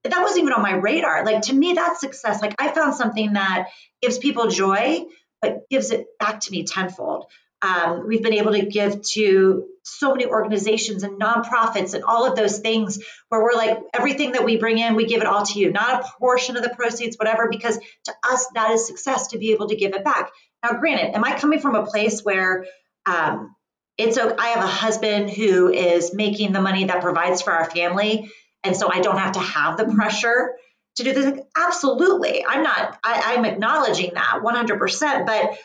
S2: That wasn't even on my radar. Like to me, that's success. Like I found something that gives people joy, but gives it back to me tenfold. Um, we've been able to give to so many organizations and nonprofits and all of those things where we're like, everything that we bring in, we give it all to you, not a portion of the proceeds, whatever, because to us, that is success to be able to give it back. Now, granted, am I coming from a place where um, it's i have a husband who is making the money that provides for our family, and so I don't have to have the pressure to do this. Absolutely, I'm not. I, I'm acknowledging that 100%, but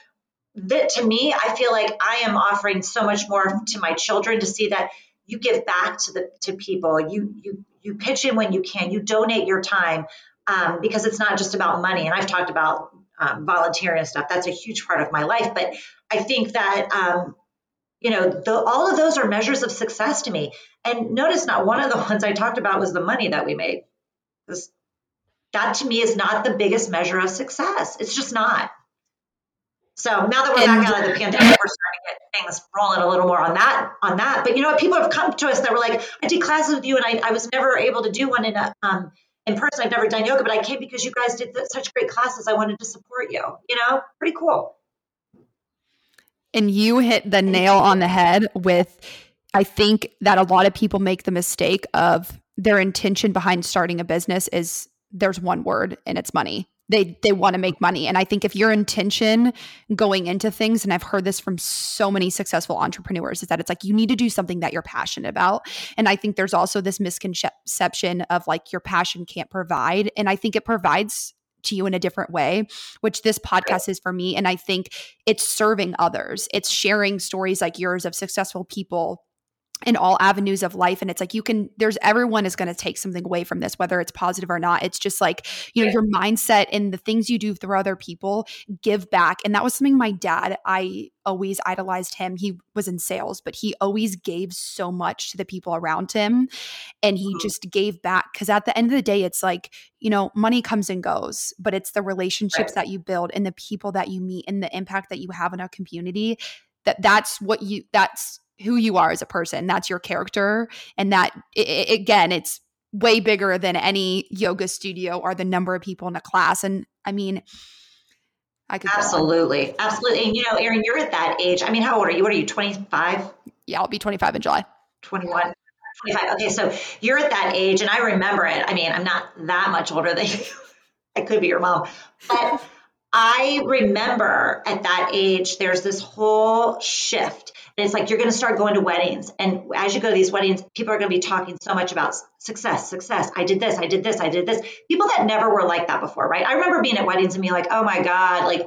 S2: that to me, I feel like I am offering so much more to my children to see that you give back to the to people. You you you pitch in when you can. You donate your time um, because it's not just about money. And I've talked about um, volunteering and stuff. That's a huge part of my life. But I think that um, you know the, all of those are measures of success to me. And notice not one of the ones I talked about was the money that we made. That to me is not the biggest measure of success. It's just not. So now that we're and, back out of the pandemic, we're starting to get things rolling a little more on that. On that, but you know what? People have come to us that were like, "I did classes with you, and I, I was never able to do one in a um, in person. I've never done yoga, but I came because you guys did such great classes. I wanted to support you. You know, pretty cool."
S1: And you hit the nail on the head with. I think that a lot of people make the mistake of their intention behind starting a business is there's one word and it's money. They they want to make money. And i think if your intention going into things and i've heard this from so many successful entrepreneurs is that it's like you need to do something that you're passionate about. And i think there's also this misconception of like your passion can't provide. And i think it provides to you in a different way, which this podcast is for me. And I think it's serving others, it's sharing stories like yours of successful people in all avenues of life. And it's like you can there's everyone is going to take something away from this whether it's positive or not. It's just like you know your mindset and the things you do for other people give back. And that was something my dad i always idolized him. He was in sales but he always gave so much to the people around him. And he mm-hmm. just gave back cuz at the end of the day it's like you know money comes and goes but it's the relationships right. that you build and the people that you meet and the impact that you have in a community that that's what you that's who you are as a person. That's your character. And that, it, again, it's way bigger than any yoga studio or the number of people in a class. And I mean, I could
S2: absolutely, absolutely. And you know, Erin, you're at that age. I mean, how old are you? What are you? 25?
S1: Yeah, I'll be 25 in July.
S2: 21. 25. Okay, so you're at that age, and I remember it. I mean, I'm not that much older than you. I could be your mom, but I remember at that age, there's this whole shift. And it's like you're going to start going to weddings. And as you go to these weddings, people are going to be talking so much about success, success. I did this, I did this, I did this. People that never were like that before, right? I remember being at weddings and being like, oh my God, like,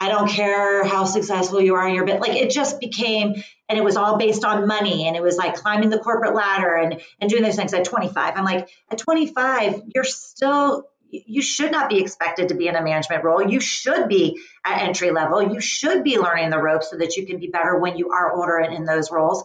S2: I don't care how successful you are in your bit. Like it just became, and it was all based on money. And it was like climbing the corporate ladder and, and doing those things at 25. I'm like, at 25, you're still you should not be expected to be in a management role. You should be at entry level. You should be learning the ropes so that you can be better when you are older and in those roles.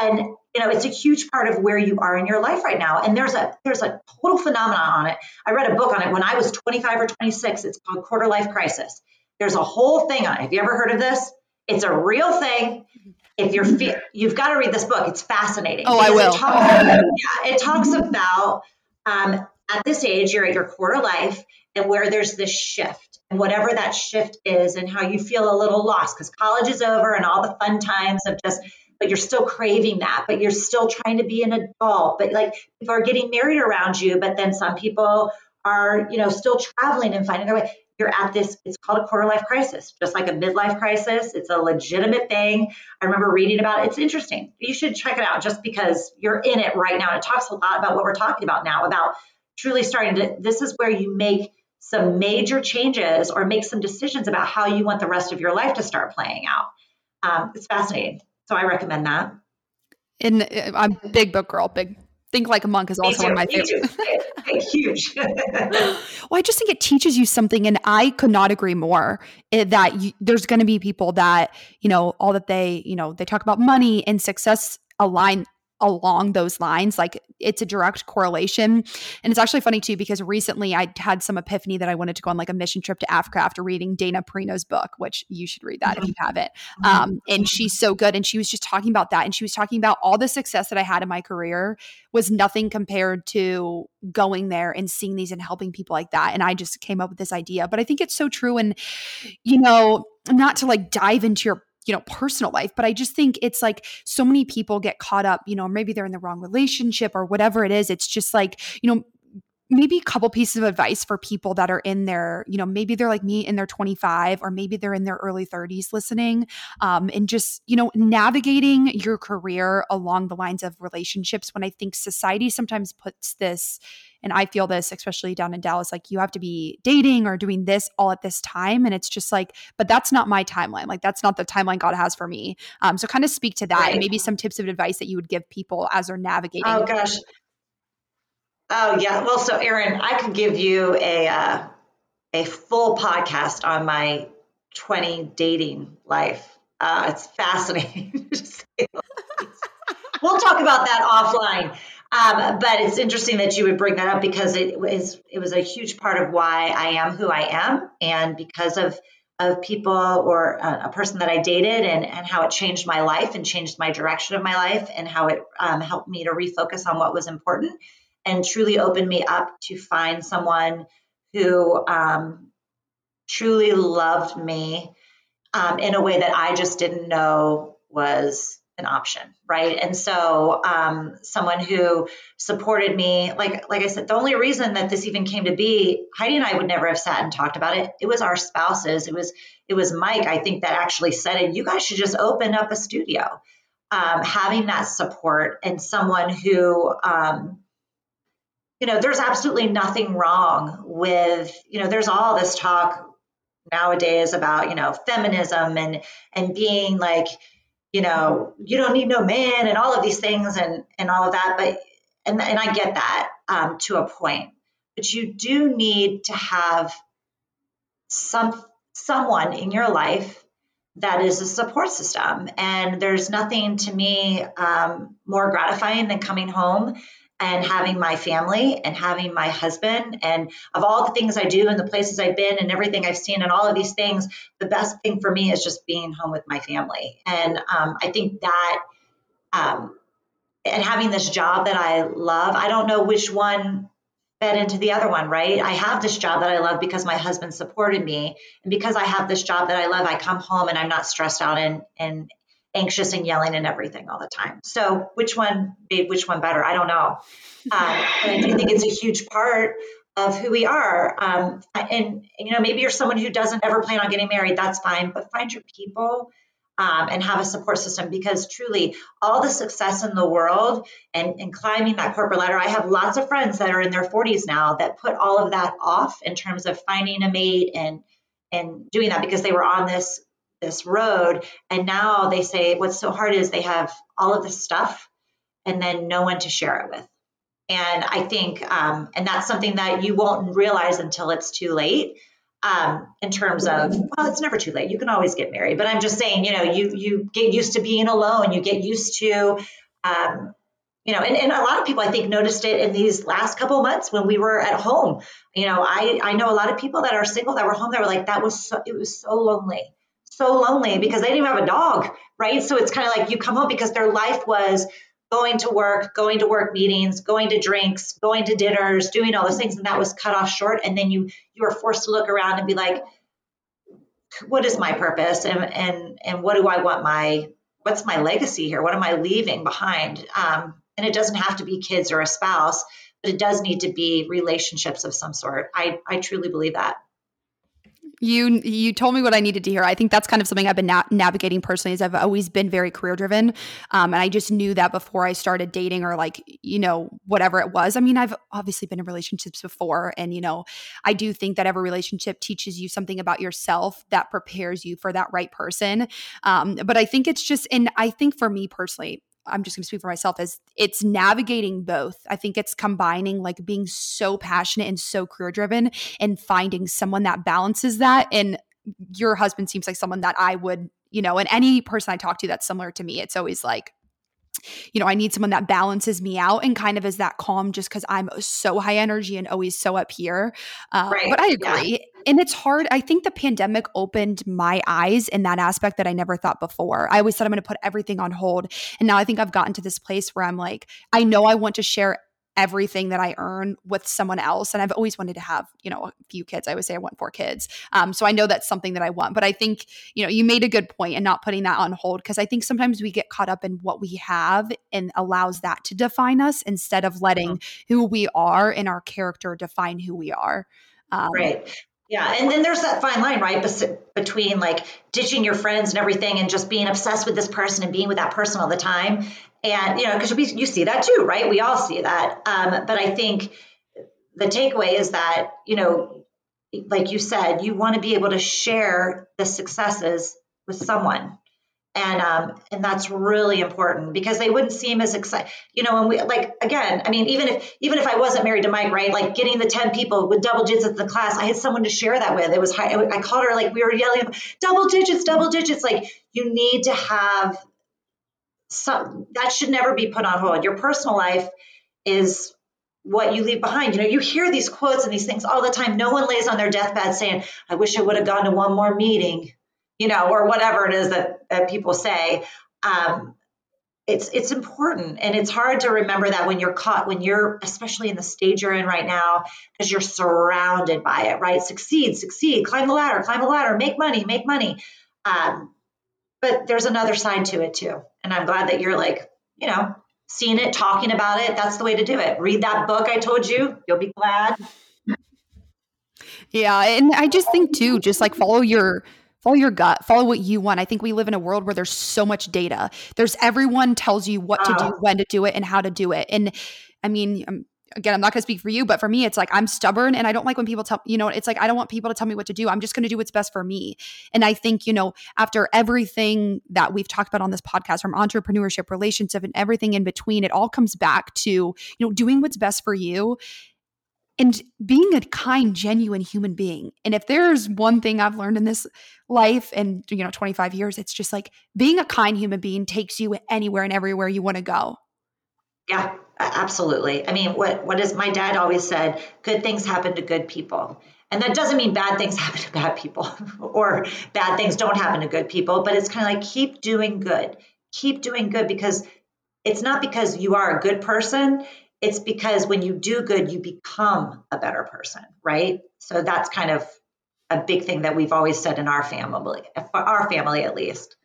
S2: And you know, it's a huge part of where you are in your life right now. And there's a there's a total phenomenon on it. I read a book on it when I was 25 or 26. It's called Quarter Life Crisis. There's a whole thing on it. Have you ever heard of this? It's a real thing. If you're you've got to read this book. It's fascinating.
S1: Oh, I will.
S2: It talks, yeah, it talks about um, at this age, you're at your quarter life and where there's this shift and whatever that shift is and how you feel a little lost because college is over and all the fun times of just but you're still craving that but you're still trying to be an adult but like people are getting married around you but then some people are you know still traveling and finding their way. You're at this it's called a quarter life crisis just like a midlife crisis. It's a legitimate thing. I remember reading about it. It's interesting. You should check it out just because you're in it right now And it talks a lot about what we're talking about now about truly starting to this is where you make some major changes or make some decisions about how you want the rest of your life to start playing out. Um, it's fascinating. So I recommend that.
S1: And uh, I'm big book girl. Big Think Like a Monk is also one of my favorites.
S2: Huge.
S1: well, I just think it teaches you something, and I could not agree more. Eh, that you, there's going to be people that you know all that they you know they talk about money and success align along those lines. Like it's a direct correlation. And it's actually funny too, because recently I had some epiphany that I wanted to go on like a mission trip to Africa after reading Dana Perino's book, which you should read that mm-hmm. if you haven't. Mm-hmm. Um, and she's so good. And she was just talking about that. And she was talking about all the success that I had in my career was nothing compared to going there and seeing these and helping people like that. And I just came up with this idea. But I think it's so true. And, you know, not to like dive into your you know personal life but i just think it's like so many people get caught up you know maybe they're in the wrong relationship or whatever it is it's just like you know maybe a couple pieces of advice for people that are in their you know maybe they're like me in their 25 or maybe they're in their early 30s listening um, and just you know navigating your career along the lines of relationships when i think society sometimes puts this and I feel this, especially down in Dallas, like you have to be dating or doing this all at this time. And it's just like, but that's not my timeline. Like that's not the timeline God has for me. Um, so kind of speak to that right. and maybe some tips of advice that you would give people as they're navigating.
S2: Oh gosh. Oh yeah. Well, so Erin, I could give you a uh, a full podcast on my 20 dating life. Uh, it's fascinating. we'll talk about that offline. Um, but it's interesting that you would bring that up because it was it was a huge part of why I am who I am, and because of of people or a, a person that I dated, and and how it changed my life and changed my direction of my life, and how it um, helped me to refocus on what was important, and truly opened me up to find someone who um, truly loved me um, in a way that I just didn't know was an option, right? And so, um, someone who supported me, like like I said, the only reason that this even came to be, Heidi and I would never have sat and talked about it. It was our spouses. It was it was Mike, I think, that actually said it. You guys should just open up a studio. Um, having that support and someone who um, you know there's absolutely nothing wrong with you know there's all this talk nowadays about you know feminism and and being like you know, you don't need no man and all of these things and and all of that. But and and I get that um, to a point, but you do need to have some someone in your life that is a support system. And there's nothing to me um, more gratifying than coming home and having my family and having my husband and of all the things I do and the places I've been and everything I've seen and all of these things, the best thing for me is just being home with my family. And um, I think that, um, and having this job that I love, I don't know which one fed into the other one, right? I have this job that I love because my husband supported me. And because I have this job that I love, I come home and I'm not stressed out and, and anxious and yelling and everything all the time. So which one made which one better? I don't know. Um, but I do think it's a huge part of who we are. Um, and you know, maybe you're someone who doesn't ever plan on getting married. That's fine, but find your people. Um, and have a support system because truly all the success in the world and, and climbing that corporate ladder i have lots of friends that are in their 40s now that put all of that off in terms of finding a mate and and doing that because they were on this this road. And now they say what's so hard is they have all of this stuff and then no one to share it with. And I think, um, and that's something that you won't realize until it's too late. Um, in terms of, well, it's never too late. You can always get married, but I'm just saying, you know, you you get used to being alone. You get used to, um, you know, and, and a lot of people I think noticed it in these last couple months when we were at home. You know, I I know a lot of people that are single that were home that were like that was so it was so lonely so lonely because they didn't even have a dog, right? So it's kind of like you come home because their life was going to work, going to work meetings, going to drinks, going to dinners, doing all those things, and that was cut off short. And then you you were forced to look around and be like, what is my purpose and and and what do I want my what's my legacy here? What am I leaving behind? Um, and it doesn't have to be kids or a spouse, but it does need to be relationships of some sort. I I truly believe that.
S1: You you told me what I needed to hear. I think that's kind of something I've been na- navigating personally. Is I've always been very career driven, um, and I just knew that before I started dating or like you know whatever it was. I mean, I've obviously been in relationships before, and you know, I do think that every relationship teaches you something about yourself that prepares you for that right person. Um, but I think it's just, and I think for me personally, I'm just going to speak for myself as it's navigating both. I think it's combining like being so passionate and so career driven and finding someone that balances that. And your husband seems like someone that I would, you know, and any person I talk to that's similar to me, it's always like, you know, I need someone that balances me out and kind of is that calm just because I'm so high energy and always so up here. Uh, right. But I agree. Yeah. And it's hard. I think the pandemic opened my eyes in that aspect that I never thought before. I always said I'm going to put everything on hold. And now I think I've gotten to this place where I'm like, I know I want to share everything that I earn with someone else. And I've always wanted to have, you know, a few kids. I would say I want four kids. Um, so I know that's something that I want. But I think, you know, you made a good point in not putting that on hold because I think sometimes we get caught up in what we have and allows that to define us instead of letting mm-hmm. who we are and our character define who we are.
S2: Um, right. Yeah, and then there's that fine line, right, between like ditching your friends and everything, and just being obsessed with this person and being with that person all the time, and you know, because you see that too, right? We all see that. Um, but I think the takeaway is that you know, like you said, you want to be able to share the successes with someone and um, and that's really important because they wouldn't seem as excited you know and we like again i mean even if even if i wasn't married to mike right like getting the 10 people with double digits in the class i had someone to share that with it was high i called her like we were yelling double digits double digits like you need to have some that should never be put on hold your personal life is what you leave behind. You know, you hear these quotes and these things all the time. No one lays on their deathbed saying, I wish I would have gone to one more meeting you know, or whatever it is that, that people say. Um, it's it's important. And it's hard to remember that when you're caught when you're especially in the stage you're in right now because you're surrounded by it right? Succeed succeed climb the ladder climb the ladder make money make money. Um, but there's another side to it too. And i'm glad that you're like you know seeing it talking about it. That's the way to do it. Read that book i told you. You'll be glad.
S1: Yeah and i just think too just like follow your follow your gut. Follow what you want. I think we live in a world where there's so much data. There's everyone tells you what to do when to do it and how to do it. And i mean um, again i'm not going to speak for you but for me it's like i'm stubborn and i don't like when people tell you know it's like i don't want people to tell me what to do. I'm just going to do what's best for me. And i think you know after everything that we've talked about on this podcast from entrepreneurship relationship and everything in between it all comes back to you know doing what's best for you and being a kind genuine human being. And if there's one thing i've learned in this life and you know 25 years it's just like being a kind human being takes you anywhere and everywhere you want to go.
S2: Yeah absolutely. I mean what what is my dad always said good things happen to good people. And that doesn't mean bad things happen to bad people or bad things don't happen to good people but it's kind of like keep doing good. Keep doing good because it's not because you are a good person it's because when you do good, you become a better person, right? So that's kind of a big thing that we've always said in our family, our family at least.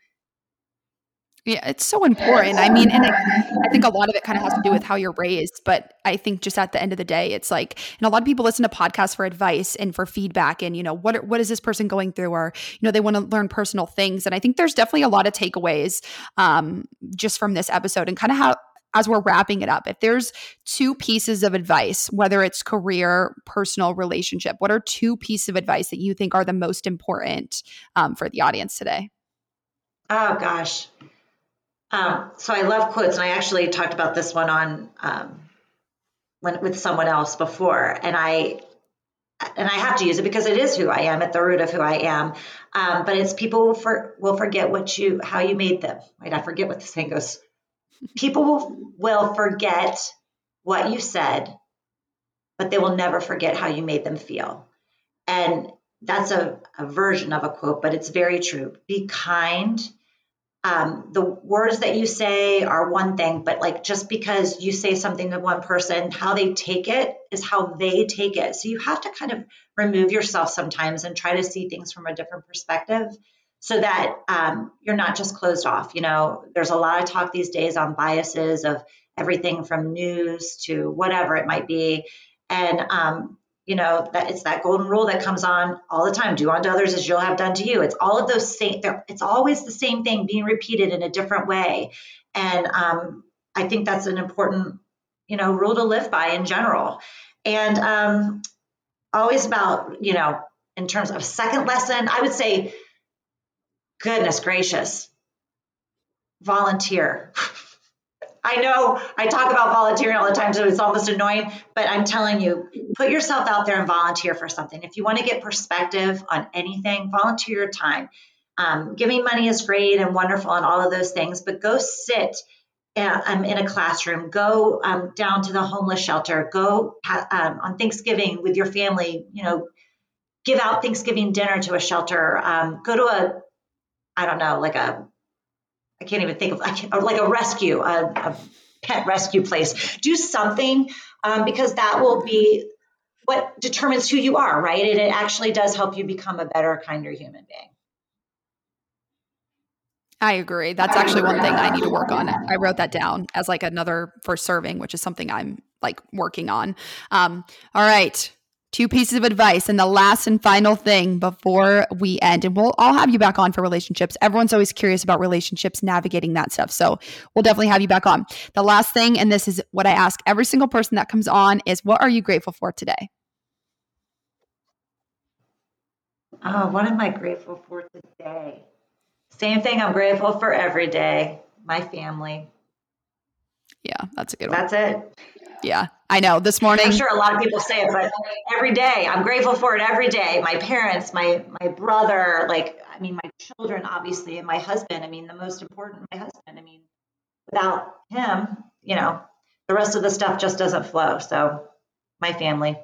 S1: Yeah, it's so important. I mean, and I think a lot of it kind of has to do with how you're raised. But I think just at the end of the day, it's like, and a lot of people listen to podcasts for advice and for feedback, and you know, what what is this person going through, or you know, they want to learn personal things. And I think there's definitely a lot of takeaways um, just from this episode, and kind of how as we're wrapping it up, if there's two pieces of advice, whether it's career, personal, relationship, what are two pieces of advice that you think are the most important um, for the audience today?
S2: Oh, gosh. Um, so I love quotes, and I actually talked about this one on um, when, with someone else before, and I and I have to use it because it is who I am at the root of who I am. Um, but it's people will, for, will forget what you how you made them. Right? I forget what the saying goes people will, will forget what you said, but they will never forget how you made them feel. And that's a, a version of a quote, but it's very true. Be kind, um, the words that you say are one thing, but like just because you say something to one person, how they take it is how they take it. So you have to kind of remove yourself sometimes and try to see things from a different perspective so that um, you're not just closed off. You know, there's a lot of talk these days on biases of everything from news to whatever it might be. And um, you know that it's that golden rule that comes on all the time do unto others as you'll have done to you it's all of those same it's always the same thing being repeated in a different way and um, i think that's an important you know rule to live by in general and um, always about you know in terms of second lesson i would say goodness gracious. Volunteer. I know I talk about volunteering all the time, so it's almost annoying, but I'm telling you, put yourself out there and volunteer for something. If you want to get perspective on anything, volunteer your time. Um, giving money is great and wonderful and all of those things, but go sit uh, um, in a classroom, go um, down to the homeless shelter, go um, on Thanksgiving with your family, you know, give out Thanksgiving dinner to a shelter, um, go to a, I don't know, like a I can't even think of I can't, like a rescue, a, a, pet rescue place. Do something um, because that will be what determines who you are, right? And it actually does help you become a better, kinder human being.
S1: I agree. That's actually one thing I need to work on. I wrote that down as like another for serving, which is something I'm like working on. Um, all right two pieces of advice and the last and final thing before we end. And we'll all have you back on for relationships. Everyone's always curious about relationships navigating that stuff. So we'll definitely have you back on. The last thing and this is what i ask every single person that comes on is what are you grateful for today?
S2: Oh what am i grateful for today? Same thing i'm grateful for every day. My family.
S1: Yeah that's a good
S2: one. that's it
S1: yeah, I know. This morning,
S2: I'm sure a lot of people say it, but every day, I'm grateful for it every day. My parents, my my brother, like I mean, my children, obviously, and my husband. I mean, the most important, my husband. I mean, without him, you know, the rest of the stuff just doesn't flow. So, my family.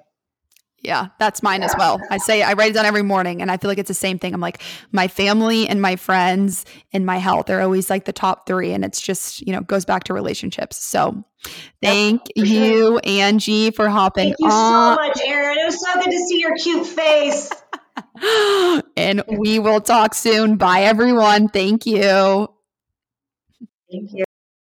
S1: Yeah, that's mine as well. I say I write it down every morning and I feel like it's the same thing. I'm like my family and my friends and my health are always like the top 3 and it's just, you know, goes back to relationships. So, thank yep, you sure. Angie for hopping
S2: Thank you on. so much, Erin. It was so good to see your cute face.
S1: and we will talk soon. Bye everyone. Thank you.
S2: Thank you.